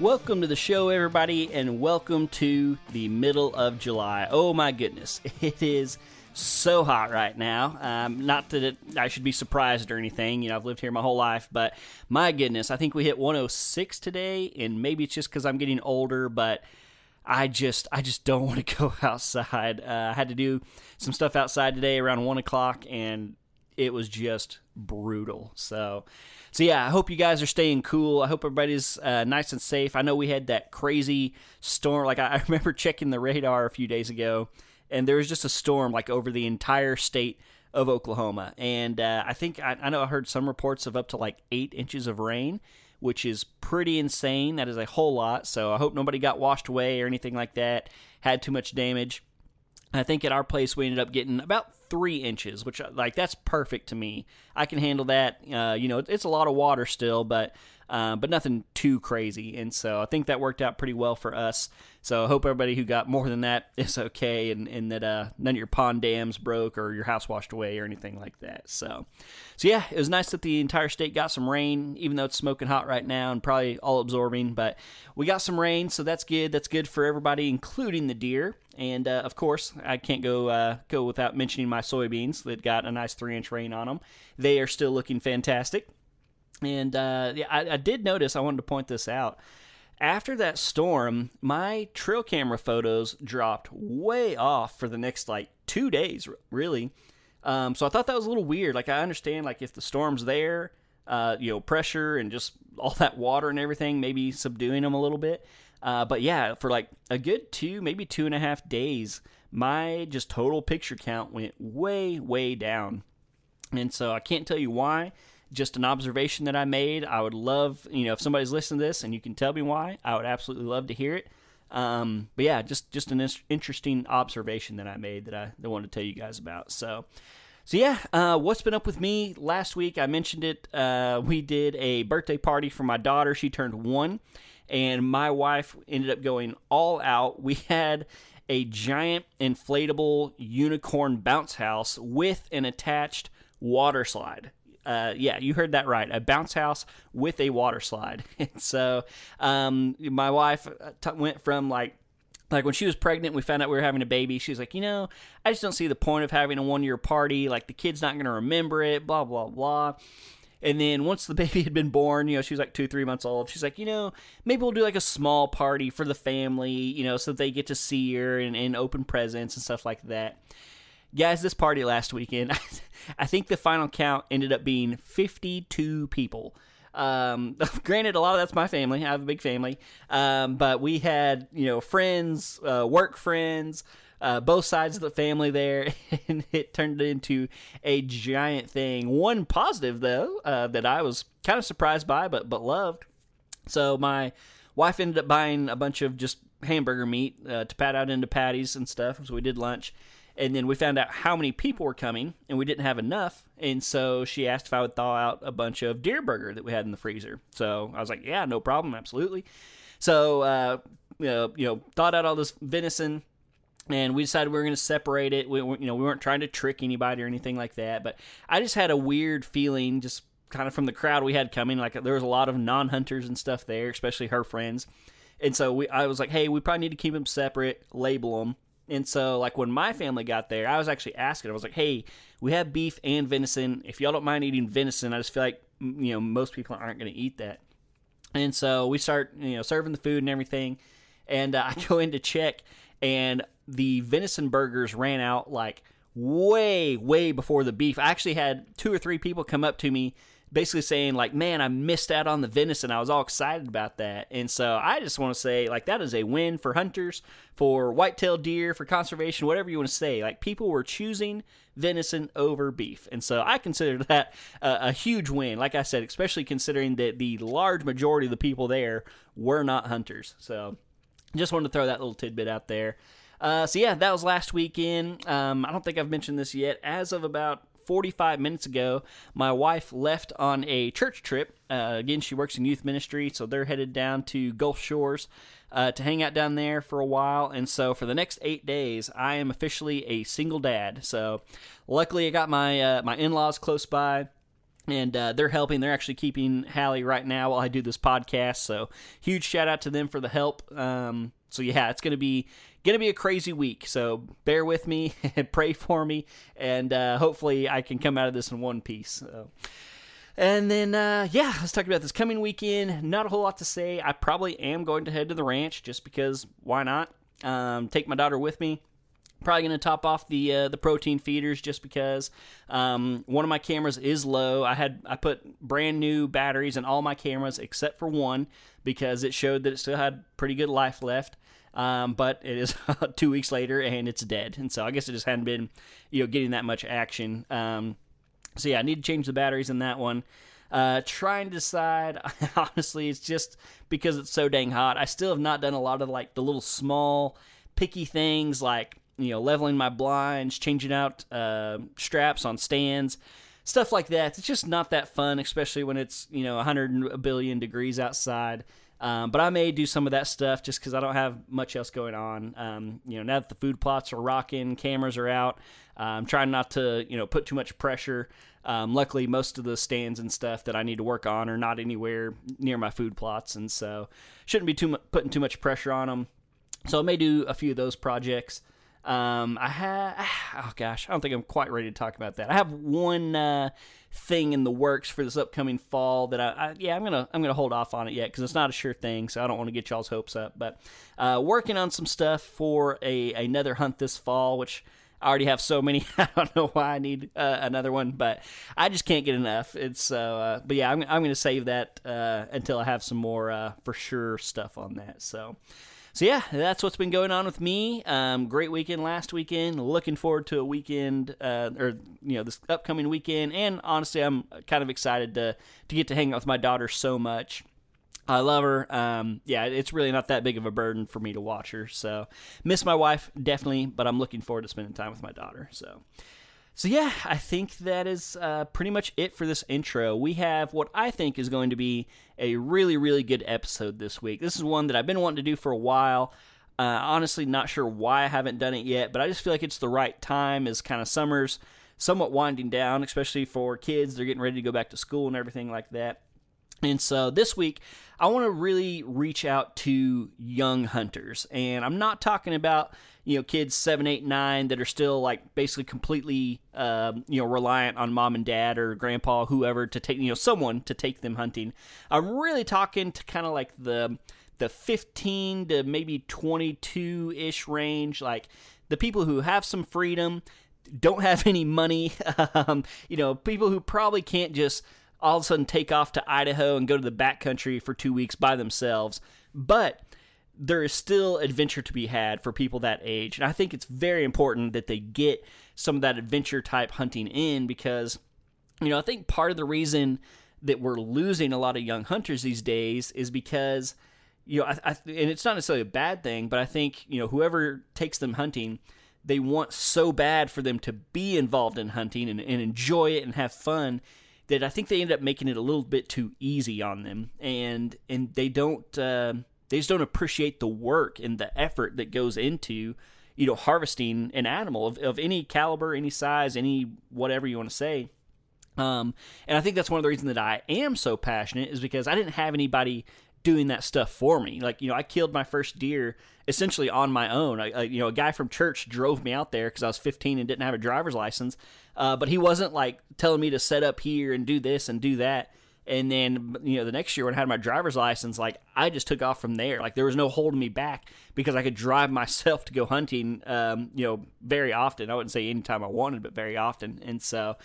Welcome to the show, everybody, and welcome to the middle of July. Oh my goodness, it is so hot right now. Um, not that it, I should be surprised or anything. You know, I've lived here my whole life, but my goodness, I think we hit 106 today, and maybe it's just because I'm getting older, but. I just I just don't want to go outside. Uh, I had to do some stuff outside today around one o'clock, and it was just brutal. So, so yeah, I hope you guys are staying cool. I hope everybody's uh, nice and safe. I know we had that crazy storm. Like I, remember checking the radar a few days ago, and there was just a storm like over the entire state of Oklahoma. And uh, I think I, I know I heard some reports of up to like eight inches of rain, which is pretty insane. That is a whole lot. So I hope nobody got washed away or anything like that. Had too much damage. I think at our place we ended up getting about three inches, which like that's perfect to me. I can handle that. Uh, you know, it's a lot of water still, but uh, but nothing too crazy. And so I think that worked out pretty well for us. So I hope everybody who got more than that is okay, and, and that uh, none of your pond dams broke or your house washed away or anything like that. So, so yeah, it was nice that the entire state got some rain, even though it's smoking hot right now and probably all absorbing. But we got some rain, so that's good. That's good for everybody, including the deer. And uh, of course, I can't go uh, go without mentioning my soybeans that got a nice three inch rain on them. They are still looking fantastic. And uh, yeah, I, I did notice. I wanted to point this out. After that storm, my trail camera photos dropped way off for the next like two days, really. Um, so I thought that was a little weird. Like I understand, like if the storm's there, uh, you know, pressure and just all that water and everything, maybe subduing them a little bit. Uh, but yeah, for like a good two, maybe two and a half days, my just total picture count went way, way down. And so I can't tell you why just an observation that I made. I would love, you know, if somebody's listening to this and you can tell me why, I would absolutely love to hear it. Um, but yeah, just just an interesting observation that I made that I that wanted to tell you guys about. So, so yeah, uh, what's been up with me? Last week I mentioned it. Uh, we did a birthday party for my daughter. She turned one, and my wife ended up going all out. We had a giant inflatable unicorn bounce house with an attached water slide uh, yeah, you heard that right. A bounce house with a water slide. and so um, my wife uh, t- went from like like when she was pregnant, we found out we were having a baby. She's like, you know, I just don't see the point of having a one year party. Like the kid's not going to remember it. Blah blah blah. And then once the baby had been born, you know, she was like two, three months old. She's like, you know, maybe we'll do like a small party for the family, you know, so they get to see her and, and open presents and stuff like that. Guys, this party last weekend, I think the final count ended up being 52 people. Um, granted, a lot of that's my family. I have a big family. Um, but we had, you know, friends, uh, work friends, uh, both sides of the family there, and it turned into a giant thing. One positive, though, uh, that I was kind of surprised by, but but loved. So my wife ended up buying a bunch of just hamburger meat uh, to pat out into patties and stuff. So we did lunch. And then we found out how many people were coming, and we didn't have enough. And so she asked if I would thaw out a bunch of deer burger that we had in the freezer. So I was like, yeah, no problem, absolutely. So, uh, you, know, you know, thawed out all this venison, and we decided we were going to separate it. We, you know, we weren't trying to trick anybody or anything like that. But I just had a weird feeling, just kind of from the crowd we had coming. Like there was a lot of non-hunters and stuff there, especially her friends. And so we, I was like, hey, we probably need to keep them separate, label them, and so, like when my family got there, I was actually asking. I was like, "Hey, we have beef and venison. If y'all don't mind eating venison, I just feel like you know most people aren't going to eat that." And so we start, you know, serving the food and everything. And uh, I go in to check, and the venison burgers ran out like way, way before the beef. I actually had two or three people come up to me basically saying like man i missed out on the venison i was all excited about that. And so i just want to say like that is a win for hunters for white-tailed deer for conservation whatever you want to say. Like people were choosing venison over beef. And so i consider that a, a huge win. Like i said especially considering that the large majority of the people there were not hunters. So just wanted to throw that little tidbit out there. Uh, so yeah, that was last weekend. Um, I don't think I've mentioned this yet. As of about 45 minutes ago, my wife left on a church trip. Uh, again, she works in youth ministry, so they're headed down to Gulf Shores uh, to hang out down there for a while. And so for the next eight days, I am officially a single dad. So luckily, I got my uh, my in laws close by and uh, they're helping. They're actually keeping Hallie right now while I do this podcast. So huge shout out to them for the help. Um, so yeah, it's gonna be gonna be a crazy week. So bear with me and pray for me, and uh, hopefully I can come out of this in one piece. So. And then, uh, yeah, let's talk about this coming weekend. Not a whole lot to say. I probably am going to head to the ranch just because why not? Um, take my daughter with me. Probably going to top off the uh, the protein feeders just because um, one of my cameras is low. I had I put brand new batteries in all my cameras except for one because it showed that it still had pretty good life left. Um, but it is two weeks later and it's dead, and so I guess it just hadn't been you know getting that much action. Um, so yeah, I need to change the batteries in that one. Uh, trying to decide. Honestly, it's just because it's so dang hot. I still have not done a lot of like the little small picky things like you know, leveling my blinds, changing out uh, straps on stands, stuff like that. It's just not that fun, especially when it's you know 100 billion degrees outside. Um, but I may do some of that stuff just because I don't have much else going on. Um, you know, now that the food plots are rocking, cameras are out. I'm trying not to you know put too much pressure. Um, luckily, most of the stands and stuff that I need to work on are not anywhere near my food plots, and so shouldn't be too mu- putting too much pressure on them. So I may do a few of those projects. Um, I have, oh gosh, I don't think I'm quite ready to talk about that. I have one uh, thing in the works for this upcoming fall that I, I yeah, I'm gonna I'm gonna hold off on it yet because it's not a sure thing, so I don't want to get y'all's hopes up. But uh, working on some stuff for a another hunt this fall, which I already have so many. I don't know why I need uh, another one, but I just can't get enough. It's so, uh, but yeah, I'm I'm gonna save that uh, until I have some more uh, for sure stuff on that. So so yeah, that's what's been going on with me. Um, great weekend last weekend. Looking forward to a weekend, uh, or you know, this upcoming weekend. And honestly, I'm kind of excited to to get to hang out with my daughter so much. I love her. Um, yeah, it's really not that big of a burden for me to watch her. So miss my wife definitely, but I'm looking forward to spending time with my daughter. So. So, yeah, I think that is uh, pretty much it for this intro. We have what I think is going to be a really, really good episode this week. This is one that I've been wanting to do for a while. Uh, honestly, not sure why I haven't done it yet, but I just feel like it's the right time as kind of summer's somewhat winding down, especially for kids. They're getting ready to go back to school and everything like that. And so this week, I want to really reach out to young hunters. And I'm not talking about you know kids seven, eight, nine that are still like basically completely um, you know reliant on mom and dad or grandpa, whoever to take you know someone to take them hunting. I'm really talking to kind of like the the 15 to maybe 22 ish range, like the people who have some freedom, don't have any money, um, you know, people who probably can't just all of a sudden take off to Idaho and go to the backcountry for two weeks by themselves, but there is still adventure to be had for people that age. And I think it's very important that they get some of that adventure type hunting in because, you know, I think part of the reason that we're losing a lot of young hunters these days is because, you know, I, I, and it's not necessarily a bad thing, but I think, you know, whoever takes them hunting, they want so bad for them to be involved in hunting and, and enjoy it and have fun that I think they end up making it a little bit too easy on them, and and they don't uh, they just don't appreciate the work and the effort that goes into you know harvesting an animal of, of any caliber any size any whatever you want to say. Um, and i think that's one of the reasons that i am so passionate is because i didn't have anybody doing that stuff for me. Like you know i killed my first deer essentially on my own. I, I, you know a guy from church drove me out there because i was 15 and didn't have a driver's license uh, but he wasn't like telling me to set up here and do this and do that And then, you know, the next year when I had my driver's license, like I just took off from there. Like there was no holding me back because I could drive myself to go hunting, um, you know, very often. I wouldn't say anytime I wanted, but very often. And so,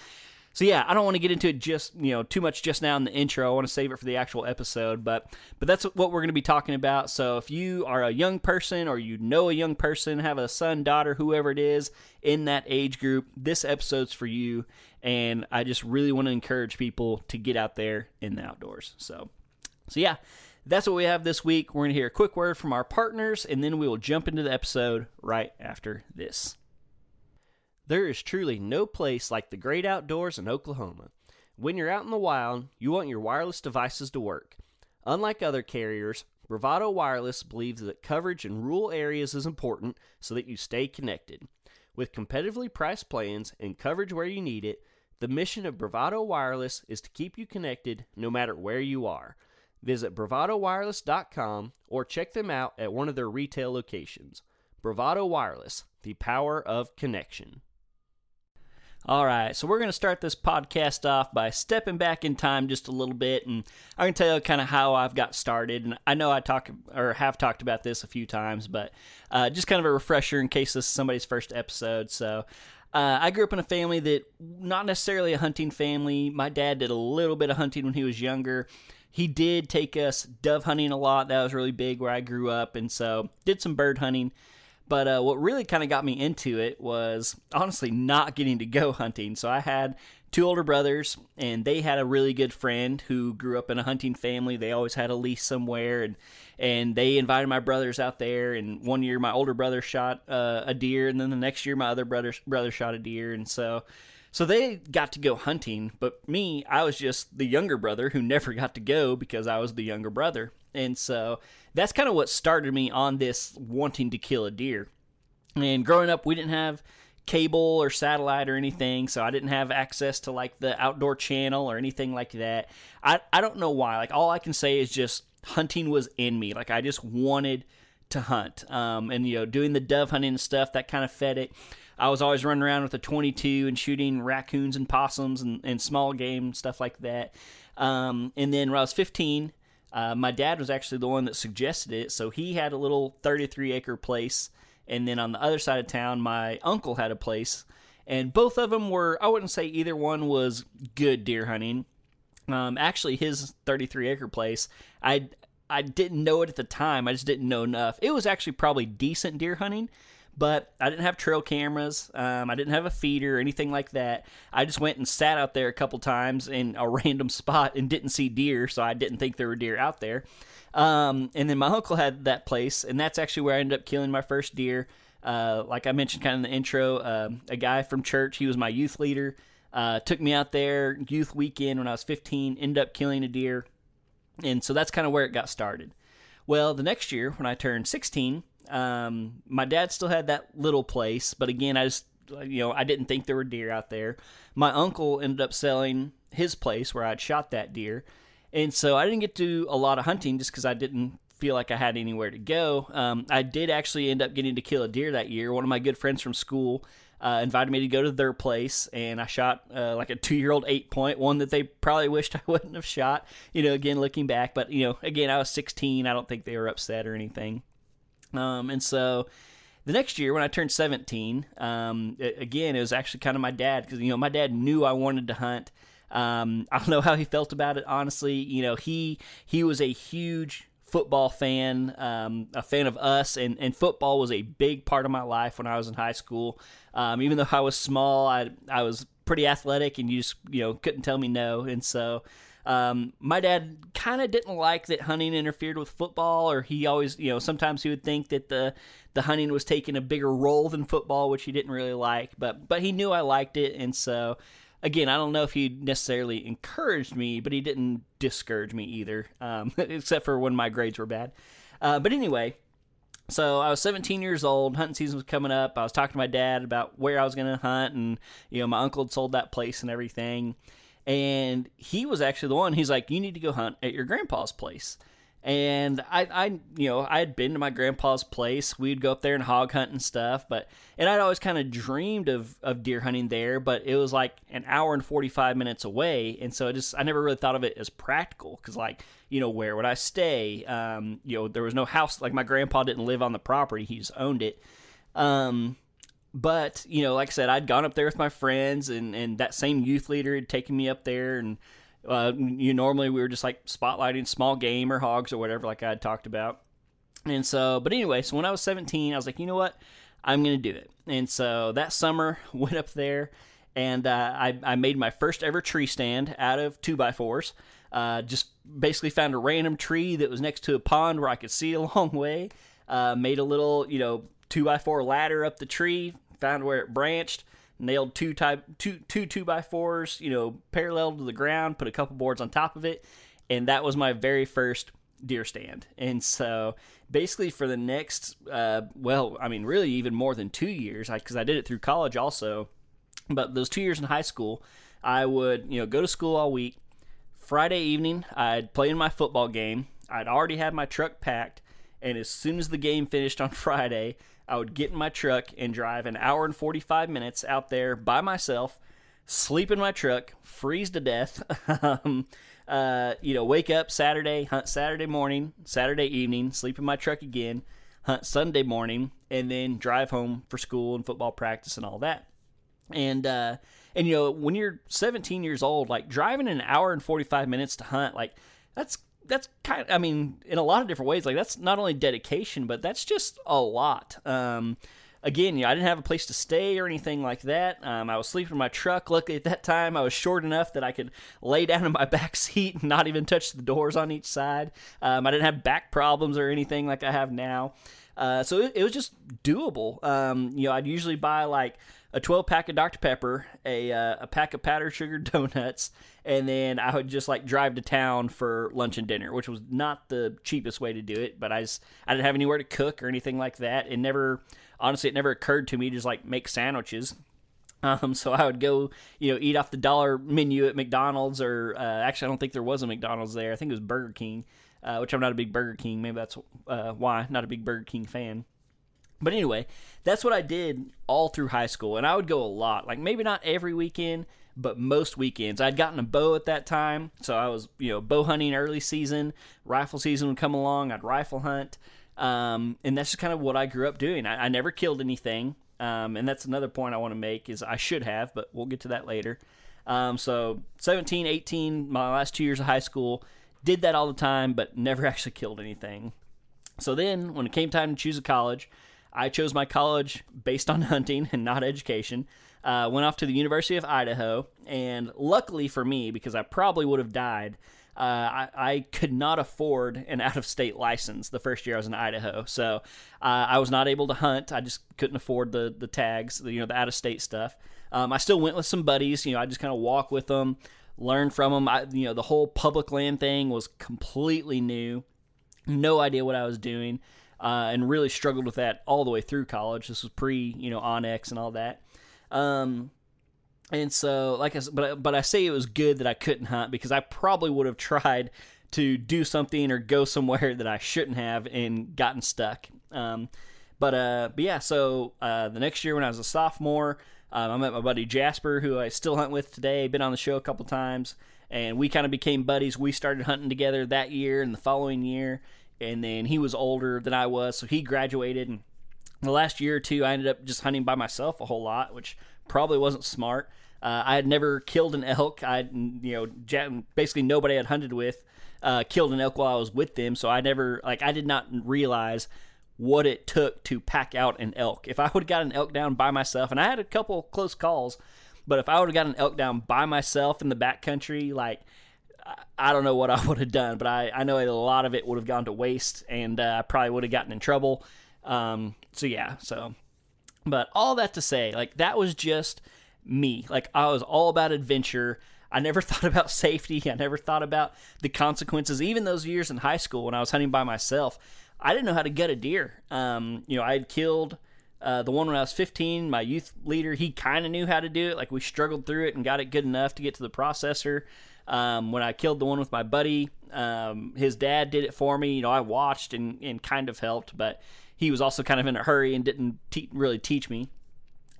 so yeah, I don't want to get into it just you know too much just now in the intro. I want to save it for the actual episode, but but that's what we're going to be talking about. So if you are a young person or you know a young person, have a son, daughter, whoever it is in that age group, this episode's for you. And I just really want to encourage people to get out there in the outdoors. So so yeah, that's what we have this week. We're going to hear a quick word from our partners, and then we will jump into the episode right after this. There is truly no place like the great outdoors in Oklahoma. When you're out in the wild, you want your wireless devices to work. Unlike other carriers, Bravado Wireless believes that coverage in rural areas is important so that you stay connected. With competitively priced plans and coverage where you need it, the mission of Bravado Wireless is to keep you connected no matter where you are. Visit bravadowireless.com or check them out at one of their retail locations. Bravado Wireless, the power of connection. All right, so we're going to start this podcast off by stepping back in time just a little bit, and I'm going to tell you kind of how I've got started. And I know I talk or have talked about this a few times, but uh, just kind of a refresher in case this is somebody's first episode. So, uh, I grew up in a family that not necessarily a hunting family. My dad did a little bit of hunting when he was younger. He did take us dove hunting a lot. That was really big where I grew up, and so did some bird hunting. But uh, what really kind of got me into it was honestly not getting to go hunting. So I had two older brothers, and they had a really good friend who grew up in a hunting family. They always had a lease somewhere, and and they invited my brothers out there. And one year, my older brother shot uh, a deer, and then the next year, my other brother brother shot a deer, and so. So they got to go hunting, but me, I was just the younger brother who never got to go because I was the younger brother. And so that's kind of what started me on this wanting to kill a deer. And growing up, we didn't have cable or satellite or anything, so I didn't have access to like the outdoor channel or anything like that. I I don't know why. Like all I can say is just hunting was in me. Like I just wanted to hunt. Um, and you know, doing the dove hunting and stuff that kind of fed it. I was always running around with a 22 and shooting raccoons and possums and, and small game stuff like that. Um, and then when I was 15, uh, my dad was actually the one that suggested it. So he had a little 33 acre place. And then on the other side of town, my uncle had a place. And both of them were, I wouldn't say either one was good deer hunting. Um, actually, his 33 acre place, I, I didn't know it at the time. I just didn't know enough. It was actually probably decent deer hunting but I didn't have trail cameras. Um, I didn't have a feeder or anything like that. I just went and sat out there a couple times in a random spot and didn't see deer, so I didn't think there were deer out there. Um, and then my uncle had that place, and that's actually where I ended up killing my first deer. Uh, like I mentioned kind of in the intro, uh, a guy from church, he was my youth leader, uh, took me out there youth weekend when I was 15, ended up killing a deer. And so that's kind of where it got started. Well, the next year when I turned 16, um, my dad still had that little place, but again, I just you know I didn't think there were deer out there. My uncle ended up selling his place where I'd shot that deer, and so I didn't get to do a lot of hunting just because I didn't feel like I had anywhere to go. Um, I did actually end up getting to kill a deer that year. One of my good friends from school uh, invited me to go to their place, and I shot uh, like a two-year-old eight point, one that they probably wished I wouldn't have shot. You know, again looking back, but you know, again I was 16. I don't think they were upset or anything. Um, and so the next year when I turned 17, um, again, it was actually kind of my dad because, you know, my dad knew I wanted to hunt. Um, I don't know how he felt about it, honestly. You know, he, he was a huge football fan, um, a fan of us, and, and football was a big part of my life when I was in high school. Um, even though I was small, I, I was pretty athletic and you just, you know, couldn't tell me no. And so, um, my dad kind of didn't like that hunting interfered with football, or he always, you know, sometimes he would think that the the hunting was taking a bigger role than football, which he didn't really like. But but he knew I liked it, and so again, I don't know if he necessarily encouraged me, but he didn't discourage me either, um, except for when my grades were bad. Uh, but anyway, so I was 17 years old. Hunting season was coming up. I was talking to my dad about where I was going to hunt, and you know, my uncle had sold that place and everything and he was actually the one. He's like, "You need to go hunt at your grandpa's place." And I, I, you know, I had been to my grandpa's place. We'd go up there and hog hunt and stuff. But and I'd always kind of dreamed of of deer hunting there, but it was like an hour and forty five minutes away, and so I just I never really thought of it as practical because like you know where would I stay? Um, you know, there was no house. Like my grandpa didn't live on the property; he just owned it. Um, but you know, like I said, I'd gone up there with my friends, and and that same youth leader had taken me up there and uh, you normally we were just like spotlighting small game or hogs or whatever, like I had talked about. And so, but anyway, so when I was 17, I was like, you know what, I'm gonna do it. And so that summer, went up there, and uh, I I made my first ever tree stand out of two by fours. Uh, just basically found a random tree that was next to a pond where I could see a long way. Uh, made a little, you know, two by four ladder up the tree. Found where it branched nailed two type two two two by fours, you know, parallel to the ground, put a couple boards on top of it, and that was my very first deer stand. And so basically for the next, uh, well, I mean, really even more than two years, because I, I did it through college also. But those two years in high school, I would you know go to school all week. Friday evening, I'd play in my football game. I'd already had my truck packed, and as soon as the game finished on Friday, I would get in my truck and drive an hour and 45 minutes out there by myself, sleep in my truck, freeze to death. um, uh, you know, wake up Saturday, hunt Saturday morning, Saturday evening, sleep in my truck again, hunt Sunday morning, and then drive home for school and football practice and all that. And uh, and you know, when you're 17 years old, like driving an hour and 45 minutes to hunt, like that's that's kind of, I mean, in a lot of different ways, like that's not only dedication, but that's just a lot. Um, again, you know, I didn't have a place to stay or anything like that. Um, I was sleeping in my truck. Luckily, at that time, I was short enough that I could lay down in my back seat and not even touch the doors on each side. Um, I didn't have back problems or anything like I have now. Uh, so it, it, was just doable. Um, you know, I'd usually buy like a 12 pack of Dr. Pepper, a, uh, a pack of powdered sugar donuts, and then I would just like drive to town for lunch and dinner, which was not the cheapest way to do it, but I just I didn't have anywhere to cook or anything like that. It never honestly it never occurred to me to just like make sandwiches. Um, so I would go, you know, eat off the dollar menu at McDonald's, or uh, actually, I don't think there was a McDonald's there. I think it was Burger King, uh, which I'm not a big Burger King. Maybe that's uh, why not a big Burger King fan. But anyway, that's what I did all through high school, and I would go a lot. Like maybe not every weekend, but most weekends. I'd gotten a bow at that time, so I was, you know, bow hunting early season. Rifle season would come along, I'd rifle hunt. Um, and that's just kind of what I grew up doing. I, I never killed anything. Um, and that's another point I want to make is I should have, but we'll get to that later. Um, so 17, 18, my last two years of high school, did that all the time, but never actually killed anything. So then when it came time to choose a college, I chose my college based on hunting and not education. Uh, went off to the University of Idaho, and luckily for me, because I probably would have died, uh, I, I, could not afford an out of state license the first year I was in Idaho. So uh, I was not able to hunt. I just couldn't afford the, the tags, the, you know, the out of state stuff. Um, I still went with some buddies. You know, I just kind of walk with them, learn from them. I, you know, the whole public land thing was completely new. No idea what I was doing, uh, and really struggled with that all the way through college. This was pre, you know, onX and all that. Um, and so, like I said, but but I say it was good that I couldn't hunt because I probably would have tried to do something or go somewhere that I shouldn't have and gotten stuck. Um, but uh, but yeah, so uh, the next year when I was a sophomore, um, I met my buddy Jasper, who I still hunt with today. Been on the show a couple times, and we kind of became buddies. We started hunting together that year and the following year, and then he was older than I was, so he graduated and the last year or two, I ended up just hunting by myself a whole lot, which probably wasn't smart. Uh, I had never killed an elk. I, you know, basically nobody I had hunted with uh, killed an elk while I was with them, so I never, like, I did not realize what it took to pack out an elk. If I would have got an elk down by myself, and I had a couple close calls, but if I would have got an elk down by myself in the backcountry, like, I don't know what I would have done, but I, I know a lot of it would have gone to waste, and uh, I probably would have gotten in trouble. Um, so yeah, so but all that to say, like that was just me. Like I was all about adventure. I never thought about safety. I never thought about the consequences. Even those years in high school when I was hunting by myself, I didn't know how to gut a deer. Um, you know, I had killed Uh, the one when I was 15, my youth leader, he kind of knew how to do it. Like we struggled through it and got it good enough to get to the processor. Um, when I killed the one with my buddy, um, his dad did it for me. You know, I watched and, and kind of helped, but he was also kind of in a hurry and didn't te- really teach me.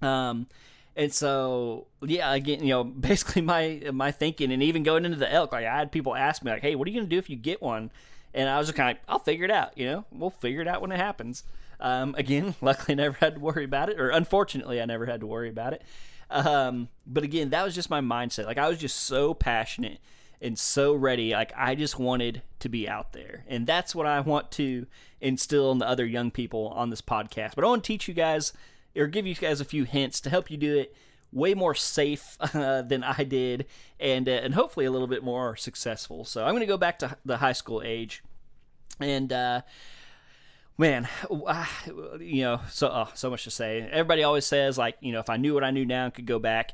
Um, and so, yeah, again, you know, basically my my thinking, and even going into the elk, like I had people ask me, like, "Hey, what are you gonna do if you get one?" And I was just kind of, like, "I'll figure it out." You know, we'll figure it out when it happens. Um, again, luckily, I never had to worry about it, or unfortunately, I never had to worry about it. Um, but again, that was just my mindset. Like I was just so passionate and so ready. Like I just wanted to be out there, and that's what I want to instill in the other young people on this podcast. But I want to teach you guys or give you guys a few hints to help you do it way more safe uh, than I did, and uh, and hopefully a little bit more successful. So I'm going to go back to the high school age, and uh, man, you know, so oh, so much to say. Everybody always says like, you know, if I knew what I knew now could go back.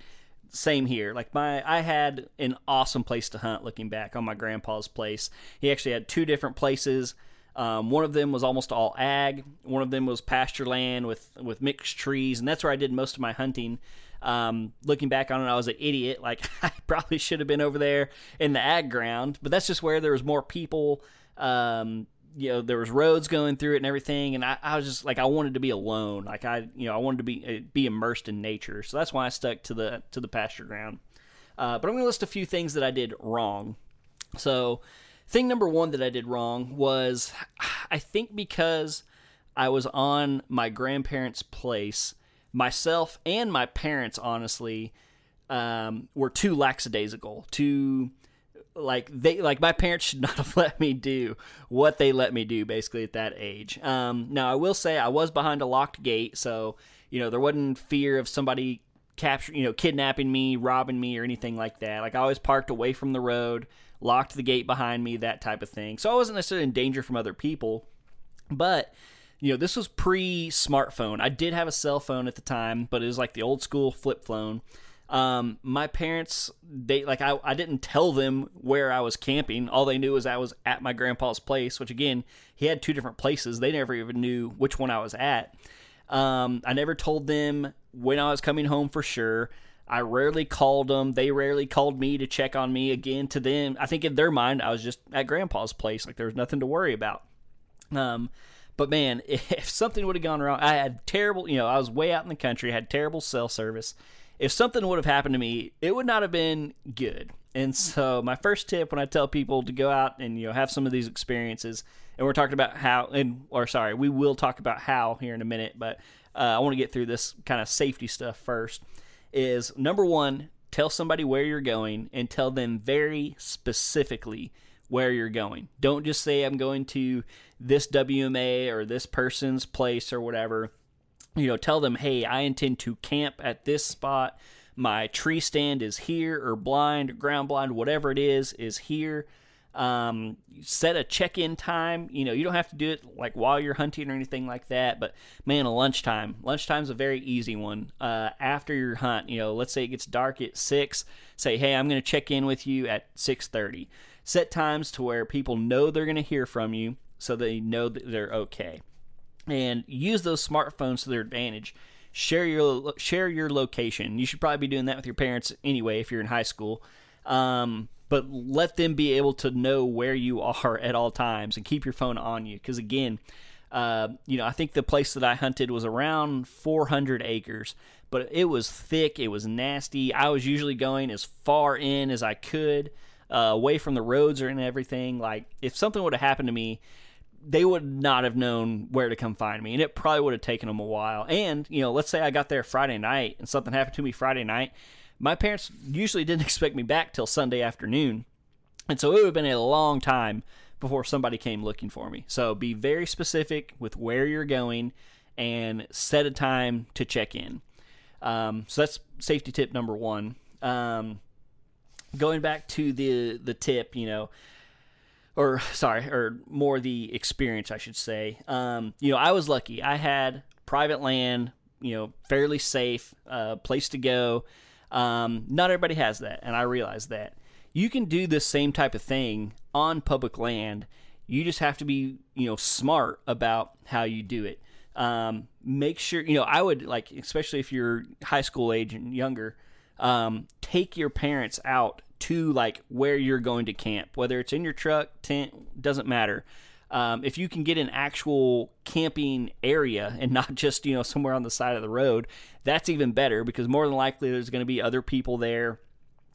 Same here. Like my, I had an awesome place to hunt. Looking back on my grandpa's place, he actually had two different places. Um, one of them was almost all ag. One of them was pasture land with with mixed trees, and that's where I did most of my hunting. Um, looking back on it, I was an idiot. Like I probably should have been over there in the ag ground, but that's just where there was more people. Um, you know there was roads going through it and everything and I, I, was just like i wanted to be alone. Like i you know i wanted to be uh, be immersed in nature. So that's why i stuck to the to the pasture ground. Uh, but i'm going to list a few things that i did wrong. So thing number one that i did wrong was i think because i was on my grandparents place myself and my parents honestly um, were too lackadaisical too like they like my parents should not have let me do what they let me do basically at that age. Um, now i will say i was behind a locked gate so you know there wasn't fear of somebody capture you know kidnapping me robbing me or anything like that. Like i always parked away from the road locked the gate behind me that type of thing. So i wasn't necessarily in danger from other people but you know this was pre smartphone i did have a cell phone at the time but it was like the old school flip phone um, my parents, they like I, I didn't tell them where I was camping. All they knew was I was at my grandpa's place, which again, he had two different places. They never even knew which one I was at. Um, I never told them when I was coming home for sure. I rarely called them. They rarely called me to check on me. Again, to them, I think in their mind, I was just at grandpa's place. Like there was nothing to worry about. Um, but man, if something would have gone wrong, I had terrible, you know, I was way out in the country, had terrible cell service if something would have happened to me, it would not have been good. And so my first tip when I tell people to go out and you know have some of these experiences, and we're talking about how, and or sorry, we will talk about how here in a minute, but uh, I want to get through this kind of safety stuff first. Is number one, tell somebody where you're going and tell them very specifically where you're going. Don't just say I'm going to this WMA or this person's place or whatever you know, tell them, hey, I intend to camp at this spot. My tree stand is here, or blind, or ground blind, whatever it is, is here. Um, set a check in time. You know, you don't have to do it like while you're hunting or anything like that. But man, a lunchtime. Lunchtime's a very easy one. Uh, after your hunt, you know, let's say it gets dark at six. Say, hey, I'm going to check in with you at six thirty. Set times to where people know they're going to hear from you, so they know that they're okay and use those smartphones to their advantage. Share your share your location. You should probably be doing that with your parents anyway if you're in high school. Um, but let them be able to know where you are at all times and keep your phone on you. Because again, uh, you know, I think the place that I hunted was around 400 acres, but it was thick, it was nasty. I was usually going as far in as I could, uh, away from the roads or and everything. Like if something would have happened to me, they would not have known where to come find me, and it probably would have taken them a while. And you know, let's say I got there Friday night and something happened to me Friday night. My parents usually didn't expect me back till Sunday afternoon, and so it would have been a long time before somebody came looking for me. So be very specific with where you're going and set a time to check in. Um, so that's safety tip number one. Um, going back to the the tip, you know, or sorry, or more the experience, I should say. Um, you know, I was lucky. I had private land, you know, fairly safe uh, place to go. Um, not everybody has that, and I realize that. You can do this same type of thing on public land. You just have to be, you know, smart about how you do it. um, make sure you know. I would like, especially if you're high school age and younger, um, take your parents out to like where you're going to camp, whether it's in your truck, tent, doesn't matter. Um, if you can get an actual camping area and not just you know somewhere on the side of the road, that's even better because more than likely there's going to be other people there.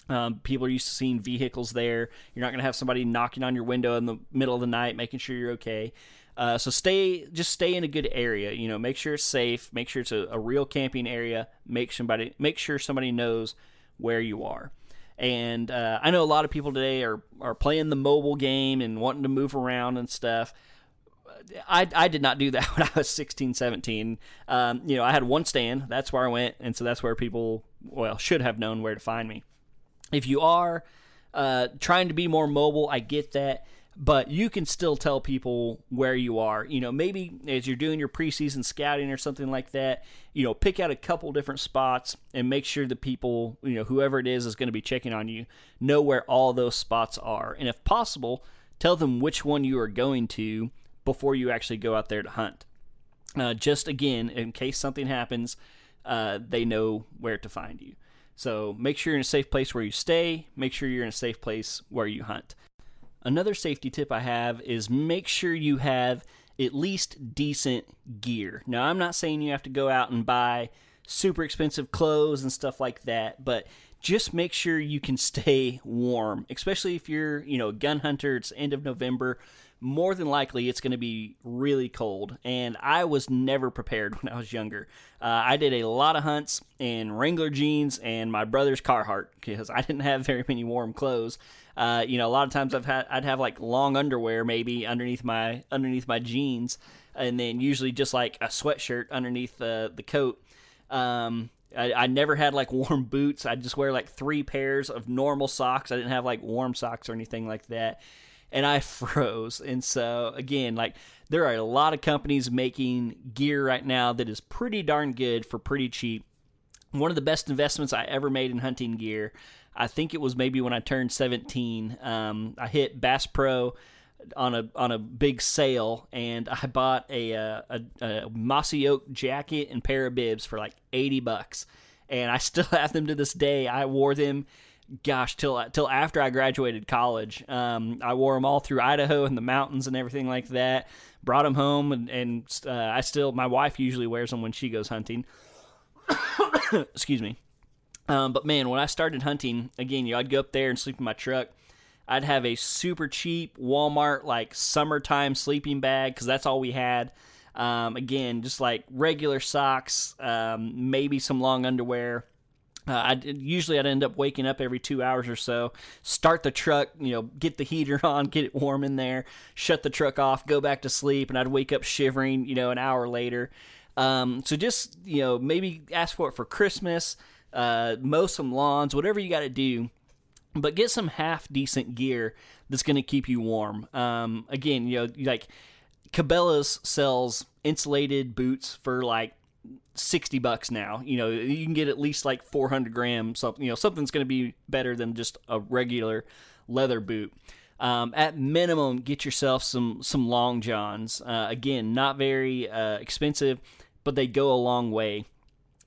Um, people are used to seeing vehicles there. You're not going to have somebody knocking on your window in the middle of the night, making sure you're okay. Uh, so stay, just stay in a good area. You know, make sure it's safe. Make sure it's a, a real camping area. Make somebody, make sure somebody knows where you are. And uh, I know a lot of people today are are playing the mobile game and wanting to move around and stuff. I, I did not do that when I was 16, 17. Um, you know, I had one stand. That's where I went, and so that's where people well should have known where to find me. If you are uh, trying to be more mobile, I get that but you can still tell people where you are. You know, maybe as you're doing your preseason scouting or something like that, you know, pick out a couple different spots and make sure the people, you know, whoever it is is going to be checking on you, know where all those spots are. And if possible, tell them which one you are going to before you actually go out there to hunt. Uh, just again, in case something happens, uh, they know where to find you. So make sure you're in a safe place where you stay. Make sure you're in a safe place where you hunt. Another safety tip I have is make sure you have at least decent gear. Now, I'm not saying you have to go out and buy super expensive clothes and stuff like that, but just make sure you can stay warm, especially if you're, you know, a gun hunter, it's end of November more than likely it's going to be really cold. And I was never prepared when I was younger. Uh, I did a lot of hunts in Wrangler jeans and my brother's Carhartt because I didn't have very many warm clothes. Uh, you know, a lot of times I've had I'd have like long underwear maybe underneath my underneath my jeans, and then usually just like a sweatshirt underneath the the coat. Um, I, I, never had like warm boots. I just wear like three pairs of normal socks. I didn't have like warm socks or anything like that and I froze. And so, again, like there are a lot of companies making gear right now that is pretty darn good for pretty cheap. One of the best investments I ever made in hunting gear, I think it was maybe when I turned 17. Um, I hit Bass Pro on a on a big sale, and I bought a, uh, a, a mossy oak jacket and pair of bibs for like 80 bucks. And I still have them to this day. I wore them gosh, till till after I graduated college. Um, I wore them all through Idaho and the mountains and everything like that. Brought them home, and, and uh, I still my wife usually wears them when she goes hunting. Excuse me. Um, but man, when I started hunting again, you know, I'd go up there and sleep in my truck. I'd have a super cheap Walmart like summertime sleeping bag because that's all we had. Um, again, just like regular socks, um, maybe some long underwear uh, I usually I'd end up waking up every two hours or so, start the truck, you know, get the heater on, get it warm in there, shut the truck off, go back to sleep, and I'd wake up shivering, you know, an hour later. Um, so just you know, maybe ask for it for Christmas, uh, mow some lawns, whatever you got to do, but get some half decent gear that's going to keep you warm. Um, again, you know, like Cabela's sells insulated boots for like 60 bucks now. You know, you can get at least like 400 grams, something, you know, something's going to be better than just a regular leather boot. Um, at minimum, get yourself some some long johns. Uh, again, not very uh, expensive, but they go a long way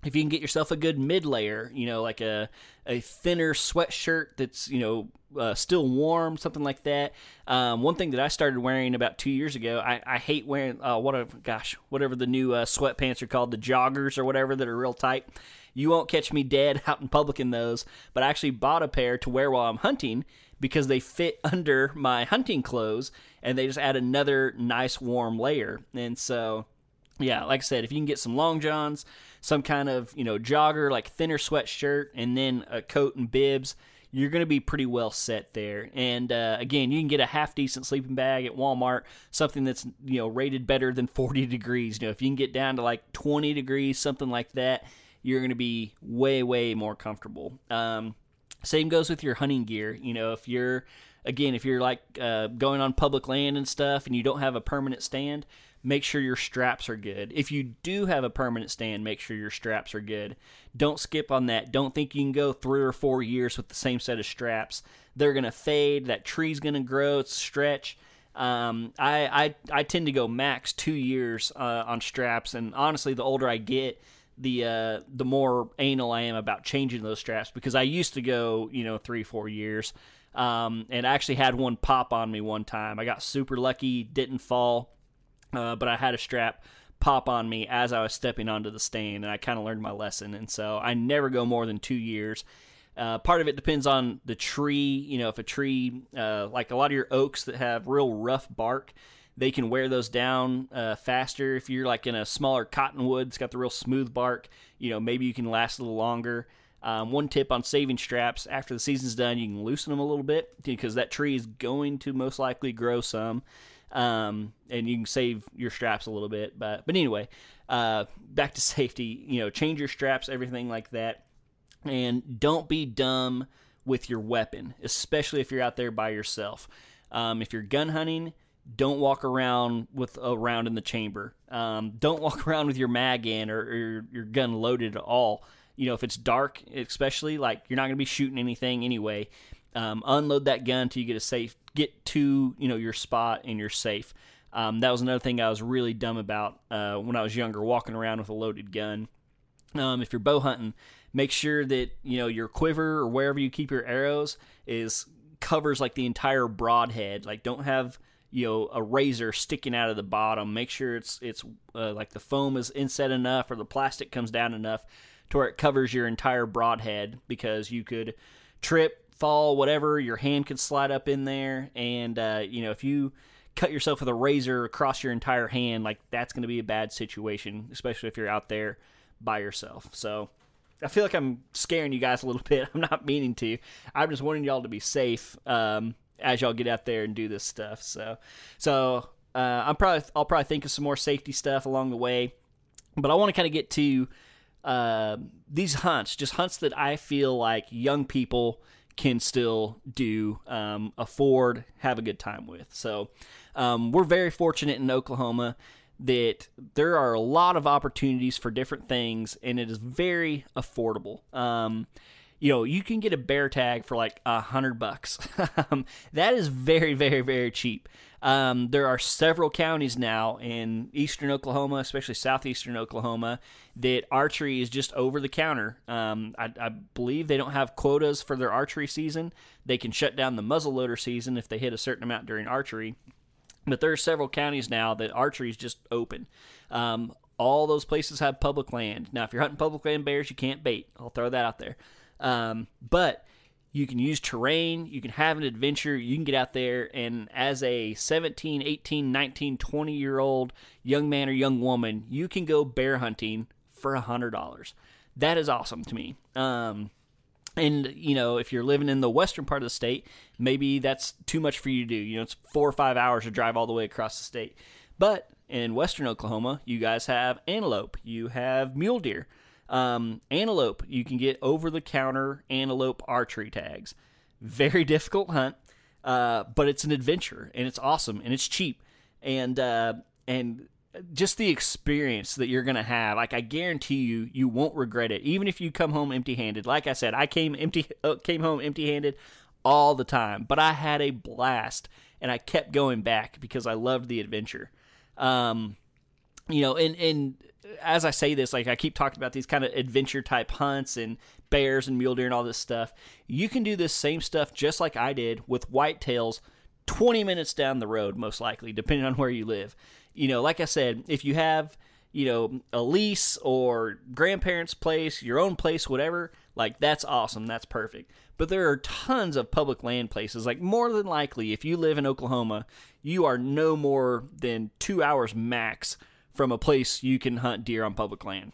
if you can get yourself a good mid layer, you know, like a a thinner sweatshirt that's you know uh, still warm, something like that. Um, one thing that I started wearing about two years ago, I, I hate wearing uh, what a gosh, whatever the new uh, sweatpants are called, the joggers or whatever that are real tight. You won't catch me dead out in public in those, but I actually bought a pair to wear while I'm hunting because they fit under my hunting clothes and they just add another nice warm layer. And so, yeah, like I said, if you can get some long johns some kind of you know jogger like thinner sweatshirt and then a coat and bibs you're going to be pretty well set there. And uh, again you can get a half decent sleeping bag at walmart something that's you know rated better than 40 degrees. You know if you can get down to like 20 degrees something like that you're going to be way way more comfortable. Um, same goes with your hunting gear. You know if you're again if you're like uh, going on public land and stuff and you don't have a permanent stand make sure your straps are good. If you do have a permanent stand, make sure your straps are good. Don't skip on that. Don't think you can go three or four years with the same set of straps. They're going to fade. That tree's going to grow, stretch. Um, I, I I tend to go max two years uh, on straps, and honestly, the older I get, the uh, the more anal I am about changing those straps because I used to go you know three four years, um, and I actually had one pop on me one time. I got super lucky, didn't fall, uh, but I had a strap pop on me as I was stepping onto the stand, and I kind of learned my lesson. And so I never go more than two years. Uh, part of it depends on the tree. You know, if a tree, uh, like a lot of your oaks that have real rough bark, they can wear those down uh, faster. If you're like in a smaller cottonwood, it's got the real smooth bark. You know, maybe you can last a little longer. Um, one tip on saving straps after the season's done, you can loosen them a little bit because that tree is going to most likely grow some, um, and you can save your straps a little bit. But but anyway, uh, back to safety. You know, change your straps, everything like that. And don't be dumb with your weapon, especially if you're out there by yourself. Um, if you're gun hunting, don't walk around with a round in the chamber. Um, don't walk around with your mag in or, or your, gun loaded at all. You know, if it's dark, especially like you're not going to be shooting anything anyway. Um, unload that gun until you get a safe, get to you know your spot and you're safe. Um, that was another thing I was really dumb about uh, when I was younger, walking around with a loaded gun. Um, if you're bow hunting, make sure that you know your quiver or wherever you keep your arrows is covers like the entire broadhead. Like don't have you know a razor sticking out of the bottom. Make sure it's it's uh, like the foam is inset enough or the plastic comes down enough to where it covers your entire broadhead because you could trip, fall, whatever. Your hand could slide up in there, and uh, you know if you cut yourself with a razor across your entire hand, like that's going to be a bad situation, especially if you're out there by yourself. So I feel like I'm scaring you guys a little bit. I'm not meaning to. I'm just wanting y'all to be safe um, as y'all get out there and do this stuff. So, so uh, I'm probably I'll probably think of some more safety stuff along the way, but I want to kind of get to uh, these hunts, just hunts that I feel like young people can still do, um, afford, have a good time with. So, um, we're very fortunate in Oklahoma that there are a lot of opportunities for different things and it is very affordable. Um, you know, you can get a bear tag for like a hundred bucks. Um, that is very, very, very cheap. Um, there are several counties now in eastern Oklahoma, especially southeastern Oklahoma, that archery is just over the counter. Um, I, I, believe they don't have quotas for their archery season. They can shut down the muzzleloader season if they hit a certain amount during archery. But there are several counties now that archery is just open. Um, all those places have public land. Now, if you're hunting public land bears, you can't bait. I'll throw that out there. Um, but you can use terrain, you can have an adventure, you can get out there, and as a 17, 18, 19, 20 year old young man or young woman, you can go bear hunting for a $100. That is awesome to me. Um, and you know, if you're living in the western part of the state, maybe that's too much for you to do. You know, it's four or five hours to drive all the way across the state. But in western Oklahoma, you guys have antelope, you have mule deer. Um, antelope, you can get over the counter antelope archery tags. Very difficult hunt, uh, but it's an adventure and it's awesome and it's cheap. And uh, and just the experience that you're to have like i guarantee you you won't regret it even if you come home empty handed like i said i came empty uh, came home empty handed all the time but i had a blast and i kept going back because i loved the adventure um you know and and as i say this like i keep talking about these kind of adventure type hunts and bears and mule deer and all this stuff you can do this same stuff just like i did with whitetails 20 minutes down the road most likely depending on where you live you know, like I said, if you have, you know, a lease or grandparents' place, your own place, whatever, like that's awesome. That's perfect. But there are tons of public land places. Like, more than likely, if you live in Oklahoma, you are no more than two hours max from a place you can hunt deer on public land.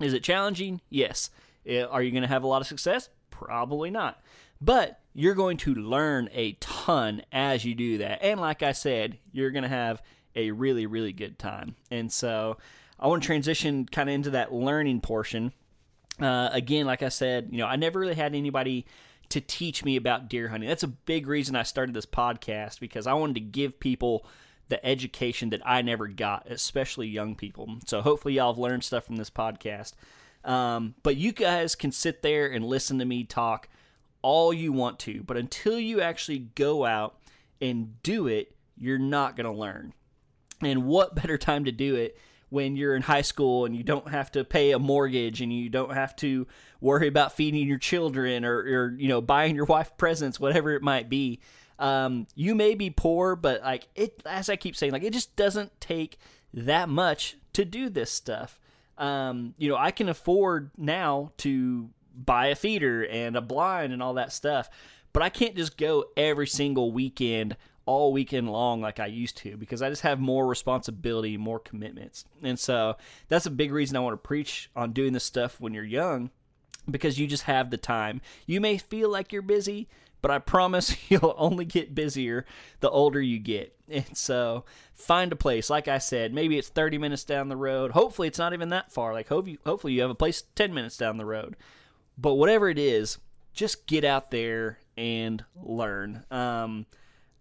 Is it challenging? Yes. Eh, are you going to have a lot of success? Probably not. But you're going to learn a ton as you do that. And like I said, you're going to have a really, really good time. And so I want to transition kind of into that learning portion. Uh, again, like I said, you know, I never really had anybody to teach me about deer hunting. That's a big reason I started this podcast because I wanted to give people the education that I never got, especially young people. So hopefully y'all have learned stuff from this podcast. Um, but you guys can sit there and listen to me talk all you want to, but until you actually go out and do it, you're not going to learn. And what better time to do it when you're in high school and you don't have to pay a mortgage and you don't have to worry about feeding your children or, or you know buying your wife presents, whatever it might be. Um, you may be poor, but like it, as I keep saying, like it just doesn't take that much to do this stuff. Um, you know, I can afford now to buy a feeder and a blind and all that stuff, but I can't just go every single weekend all weekend long like I used to because I just have more responsibility, more commitments. And so that's a big reason I want to preach on doing this stuff when you're young because you just have the time. You may feel like you're busy, but I promise you'll only get busier the older you get. And so find a place. Like I said, maybe it's 30 minutes down the road. Hopefully it's not even that far. Like hopefully you have a place 10 minutes down the road. But whatever it is, just get out there and learn. Um,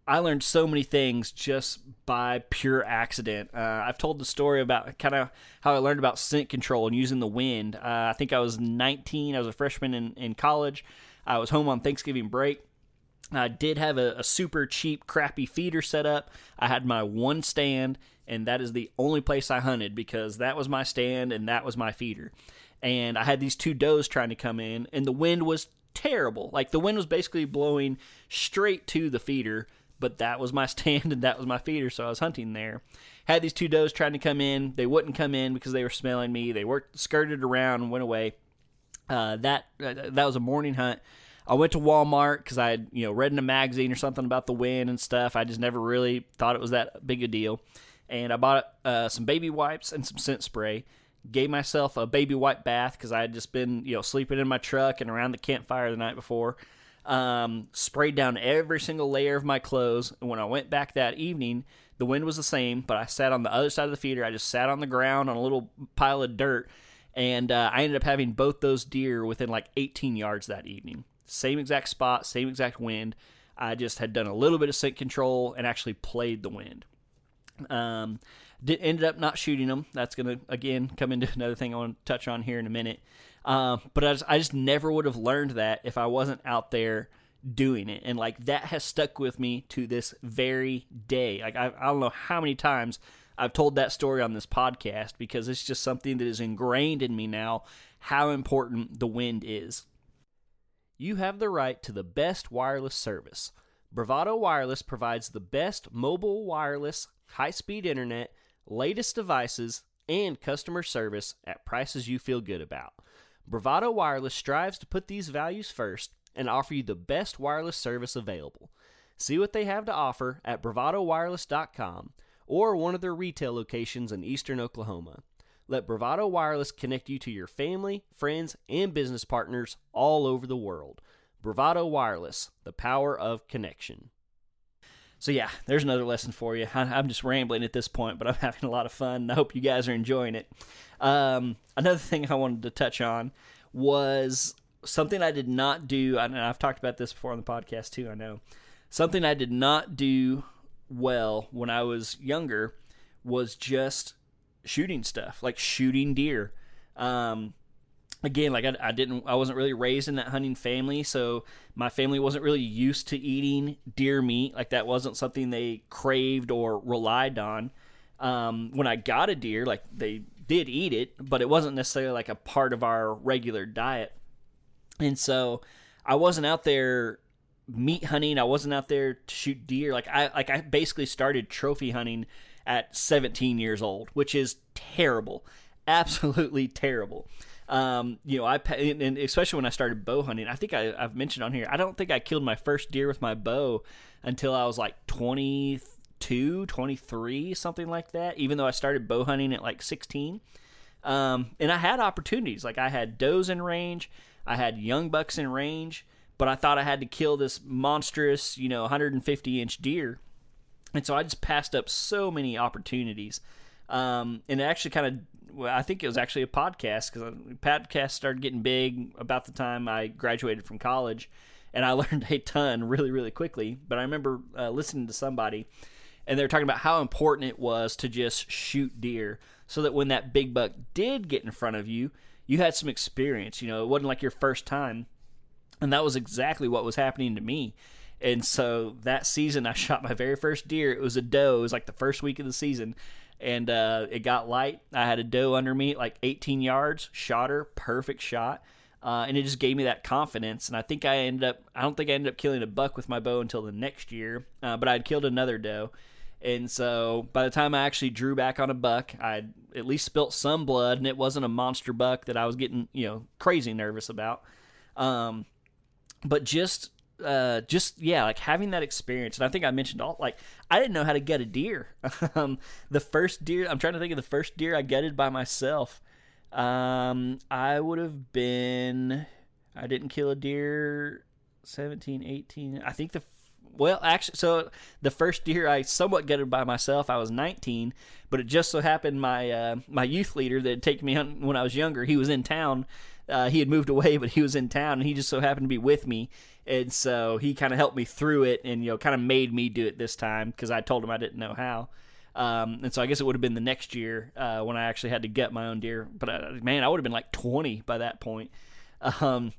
I learned so many things just by pure accident. Uh, I've told the story about kind of how I learned about scent control and using the wind. Uh, I think I was 19. I was a freshman in, in college. I was home on Thanksgiving break. I did have a, a super cheap, crappy feeder set up. I had my one stand, and that is the only place I hunted because that was my stand and that was my feeder. And I had these two does trying to come in, and the wind was terrible. Like the wind was basically blowing straight to the feeder but that was my stand and that was my feeder, so I was hunting there. Had these two does trying to come in. They wouldn't come in because they were smelling me. They worked, skirted around, and went away. Uh, that uh, that was a morning hunt. I went to Walmart because I had you know read in a magazine or something about the wind and stuff. I just never really thought it was that big a deal. And I bought uh, some baby wipes and some scent spray. Gave myself a baby wipe bath because I had just been you know sleeping in my truck and around the campfire the night before um, sprayed down every single layer of my clothes. And when I went back that evening, the wind was the same, but I sat on the other side of the feeder. I just sat on the ground on a little pile of dirt, and uh, I ended up having both those deer within like 18 yards that evening. Same exact spot, same exact wind. I just had done a little bit of scent control and actually played the wind. Um, did, ended up not shooting them. That's going to, again, come into another thing I want to touch on here in a minute. Uh, but I just, I just never would have learned that if I wasn't out there doing it. And like that has stuck with me to this very day. Like I, I don't know how many times I've told that story on this podcast because it's just something that is ingrained in me now how important the wind is. You have the right to the best wireless service. Bravado Wireless provides the best mobile wireless, high speed internet, latest devices, and customer service at prices you feel good about. Bravado Wireless strives to put these values first and offer you the best wireless service available. See what they have to offer at bravadowireless.com or one of their retail locations in eastern Oklahoma. Let Bravado Wireless connect you to your family, friends, and business partners all over the world. Bravado Wireless, the power of connection. So, yeah, there's another lesson for you. I'm just rambling at this point, but I'm having a lot of fun. I hope you guys are enjoying it. Um, another thing I wanted to touch on was something I did not do. and I've talked about this before on the podcast too. I know something I did not do well when I was younger was just shooting stuff, like shooting deer. Um, again, like I, I, didn't, I wasn't really raised in that hunting family, so my family wasn't really used to eating deer meat. Like that wasn't something they craved or relied on. Um, when I got a deer, like they did eat it, but it wasn't necessarily like a part of our regular diet. And so I wasn't out there meat hunting. I wasn't out there to shoot deer. Like I like I basically started trophy hunting at 17 years old, which is terrible. Absolutely terrible. Um, you know, I and especially when I started bow hunting, I think I, I've mentioned on here. I don't think I killed my first deer with my bow until I was like 22, 23, something like that, even though I started bow hunting at like 16. Um, and I had opportunities. Like I had does in range, I had young bucks in range, but I thought I had to kill this monstrous, you know, 150 inch deer. And so I just passed up so many opportunities. Um, and it actually kind of, well, I think it was actually a podcast because podcast started getting big about the time I graduated from college. And I learned a ton really, really quickly. But I remember uh, listening to somebody and they're talking about how important it was to just shoot deer so that when that big buck did get in front of you, you had some experience. You know, it wasn't like your first time. And that was exactly what was happening to me. And so that season, I shot my very first deer. It was a doe. It was like the first week of the season, and uh, it got light. I had a doe under me, like 18 yards. Shot her, perfect shot. Uh, and it just gave me that confidence. And I think I ended up, I don't think I ended up killing a buck with my bow until the next year, uh, but I'd killed another doe. And so by the time I actually drew back on a buck, I'd at least spilt some blood, and it wasn't a monster buck that I was getting, you know, crazy nervous about. Um, but just, uh, just yeah, like having that experience, and I think I mentioned all like I didn't know how to gut a deer. um, the first deer, I'm trying to think of the first deer I gutted by myself. Um, I would have been, I didn't kill a deer 17, 18. I think the well, actually, so the first deer I somewhat gutted by myself. I was 19, but it just so happened my uh, my youth leader that had taken me when I was younger. He was in town. Uh, he had moved away, but he was in town, and he just so happened to be with me. And so he kind of helped me through it, and you know, kind of made me do it this time because I told him I didn't know how. Um, and so I guess it would have been the next year uh, when I actually had to gut my own deer. But uh, man, I would have been like 20 by that point. Um,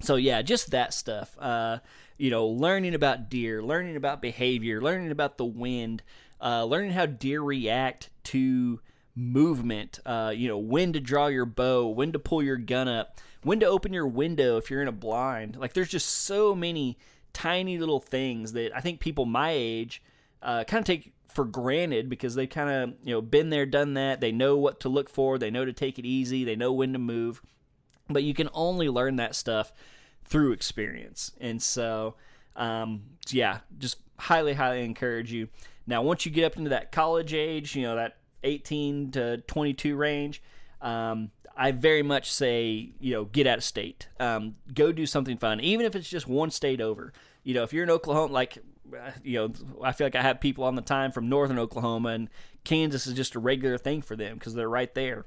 so yeah, just that stuff. Uh, you know, learning about deer, learning about behavior, learning about the wind, uh, learning how deer react to movement. Uh, you know, when to draw your bow, when to pull your gun up, when to open your window if you're in a blind. Like, there's just so many tiny little things that I think people my age uh, kind of take for granted because they've kind of you know been there, done that. They know what to look for. They know to take it easy. They know when to move. But you can only learn that stuff through experience. And so, um, yeah, just highly, highly encourage you. Now, once you get up into that college age, you know, that 18 to 22 range, um, I very much say, you know, get out of state. Um, go do something fun, even if it's just one state over. You know, if you're in Oklahoma, like, you know, I feel like I have people on the time from northern Oklahoma, and Kansas is just a regular thing for them because they're right there.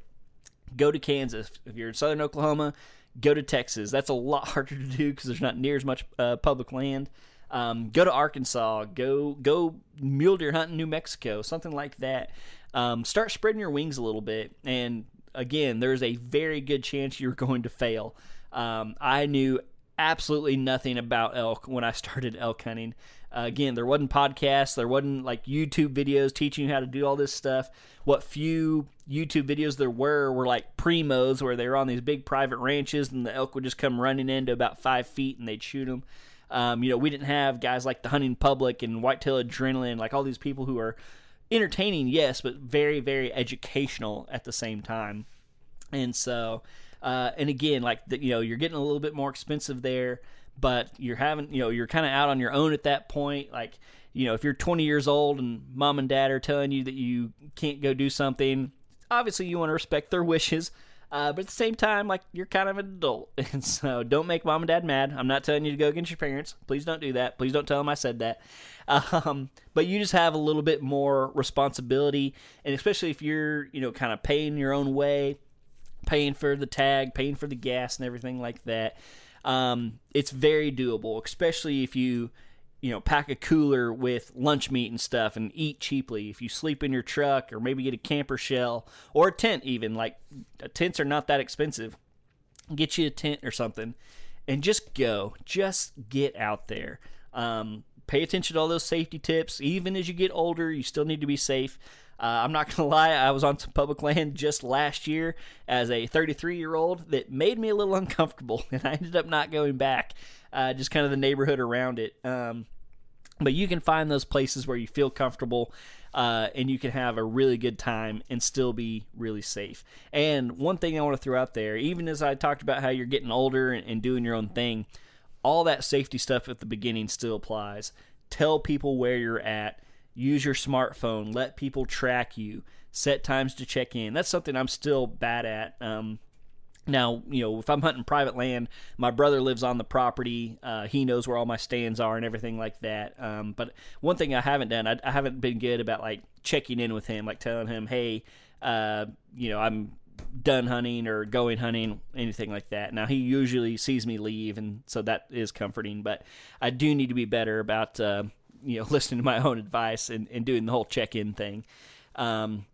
Go to Kansas. If you're in southern Oklahoma, Go to Texas. That's a lot harder to do because there's not near as much uh, public land. Um, go to Arkansas. Go go mule deer hunt in New Mexico. Something like that. Um, start spreading your wings a little bit. And again, there's a very good chance you're going to fail. Um, I knew absolutely nothing about elk when I started elk hunting. Uh, again, there wasn't podcasts, there wasn't like YouTube videos teaching you how to do all this stuff. What few YouTube videos there were were like Primos where they were on these big private ranches and the elk would just come running in to about five feet and they'd shoot them. Um, you know, we didn't have guys like the Hunting Public and Whitetail Adrenaline, like all these people who are entertaining, yes, but very, very educational at the same time. And so, uh, and again, like the, you know, you're getting a little bit more expensive there but you're having, you know, you're kind of out on your own at that point. Like, you know, if you're 20 years old and mom and dad are telling you that you can't go do something, obviously you want to respect their wishes. Uh, but at the same time, like you're kind of an adult, and so don't make mom and dad mad. I'm not telling you to go against your parents. Please don't do that. Please don't tell them I said that. Um, but you just have a little bit more responsibility, and especially if you're, you know, kind of paying your own way, paying for the tag, paying for the gas, and everything like that um, it's very doable, especially if you you know pack a cooler with lunch meat and stuff and eat cheaply. If you sleep in your truck or maybe get a camper shell or a tent, even like tents are not that expensive. Get you a tent or something and just go. Just get out there. Um, pay attention to all those safety tips. Even as you get older, you still need to be safe. Uh, I'm not to lie, I was on some public land just last year as a 33 year old that made me a little uncomfortable, and I ended up not going back, uh, just kind of the neighborhood around it. Um, but you can find those places where you feel comfortable uh, and you can have a really good time and still be really safe. And one thing I want to throw out there, even as I talked about how you're getting older and, and doing your own thing, all that safety stuff at the beginning still applies. Tell people where you're at use your smartphone, let people track you, set times to check in. That's something I'm still bad at. Um, now, you know, if I'm hunting private land, my brother lives on the property. Uh, he knows where all my stands are and everything like that. Um, but one thing I haven't done, I, I, haven't been good about like checking in with him, like telling him, hey, uh, you know, I'm done hunting or going hunting, anything like that. Now, he usually sees me leave, and so that is comforting. But I do need to be better about. Uh, you know listening to my own advice and, and doing the whole check in thing. Um,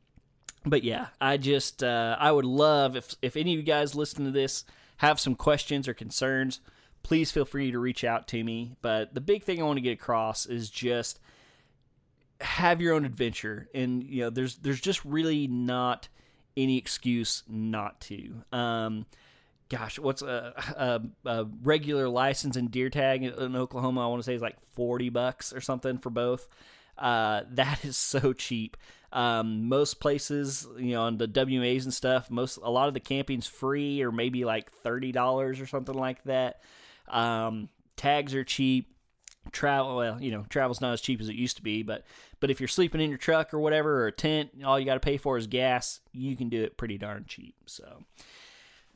but yeah, I just uh, I would love if if any of you guys listen to this have some questions or concerns, please feel free to reach out to me. But the big thing I want to get across is just have your own adventure, and you know, there's there's just really not any excuse not to. Um, gosh, what's a, a, a, regular license and deer tag in Oklahoma? I want to say is like forty bucks or something for both. Uh, that is so cheap. Um, most places, you know, on the WMAs and stuff, most a lot of the camping's free or maybe like thirty dollars or something like that. Um, tags are cheap travel well you know travel's not as cheap as it used to be but but if you're sleeping in your truck or whatever or a tent all you got to pay for is gas you can do it pretty darn cheap so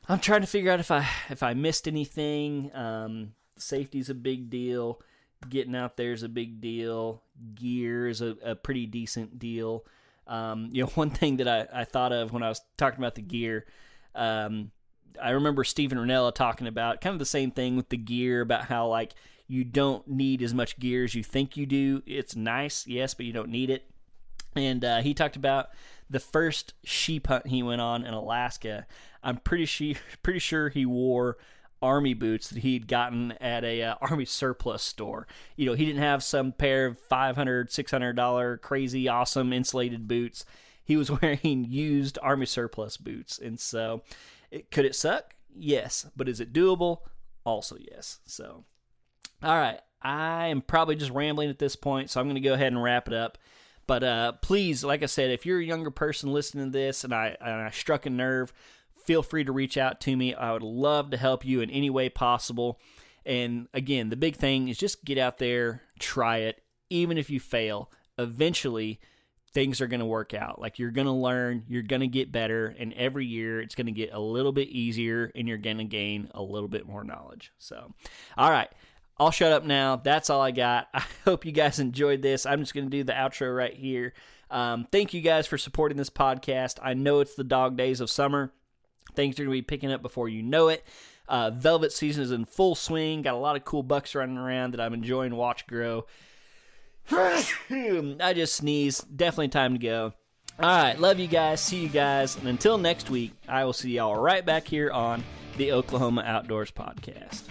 i'm trying to figure out if i if i missed anything um safety's a big deal getting out there is a big deal gear is a, a pretty decent deal um you know one thing that I, I thought of when i was talking about the gear um I remember Steven Rinella talking about kind of the same thing with the gear about how like you don't need as much gear as you think you do. It's nice, yes, but you don't need it. And uh, he talked about the first sheep hunt he went on in Alaska. I'm pretty sure, pretty sure he wore army boots that he'd gotten at a uh, army surplus store. You know, he didn't have some pair of 500 600 dollar crazy awesome insulated boots. He was wearing used army surplus boots. And so, it, could it suck? Yes, but is it doable? Also, yes. So, all right. I am probably just rambling at this point, so I'm going to go ahead and wrap it up. But uh, please, like I said, if you're a younger person listening to this and I, and I struck a nerve, feel free to reach out to me. I would love to help you in any way possible. And again, the big thing is just get out there, try it. Even if you fail, eventually things are going to work out. Like you're going to learn, you're going to get better, and every year it's going to get a little bit easier and you're going to gain a little bit more knowledge. So, all right. I'll shut up now. That's all I got. I hope you guys enjoyed this. I'm just going to do the outro right here. Um, thank you guys for supporting this podcast. I know it's the dog days of summer. Things are going to be picking up before you know it. Uh, velvet season is in full swing. Got a lot of cool bucks running around that I'm enjoying watch grow. I just sneezed. Definitely time to go. All right, love you guys. See you guys. And until next week, I will see y'all right back here on the Oklahoma Outdoors Podcast.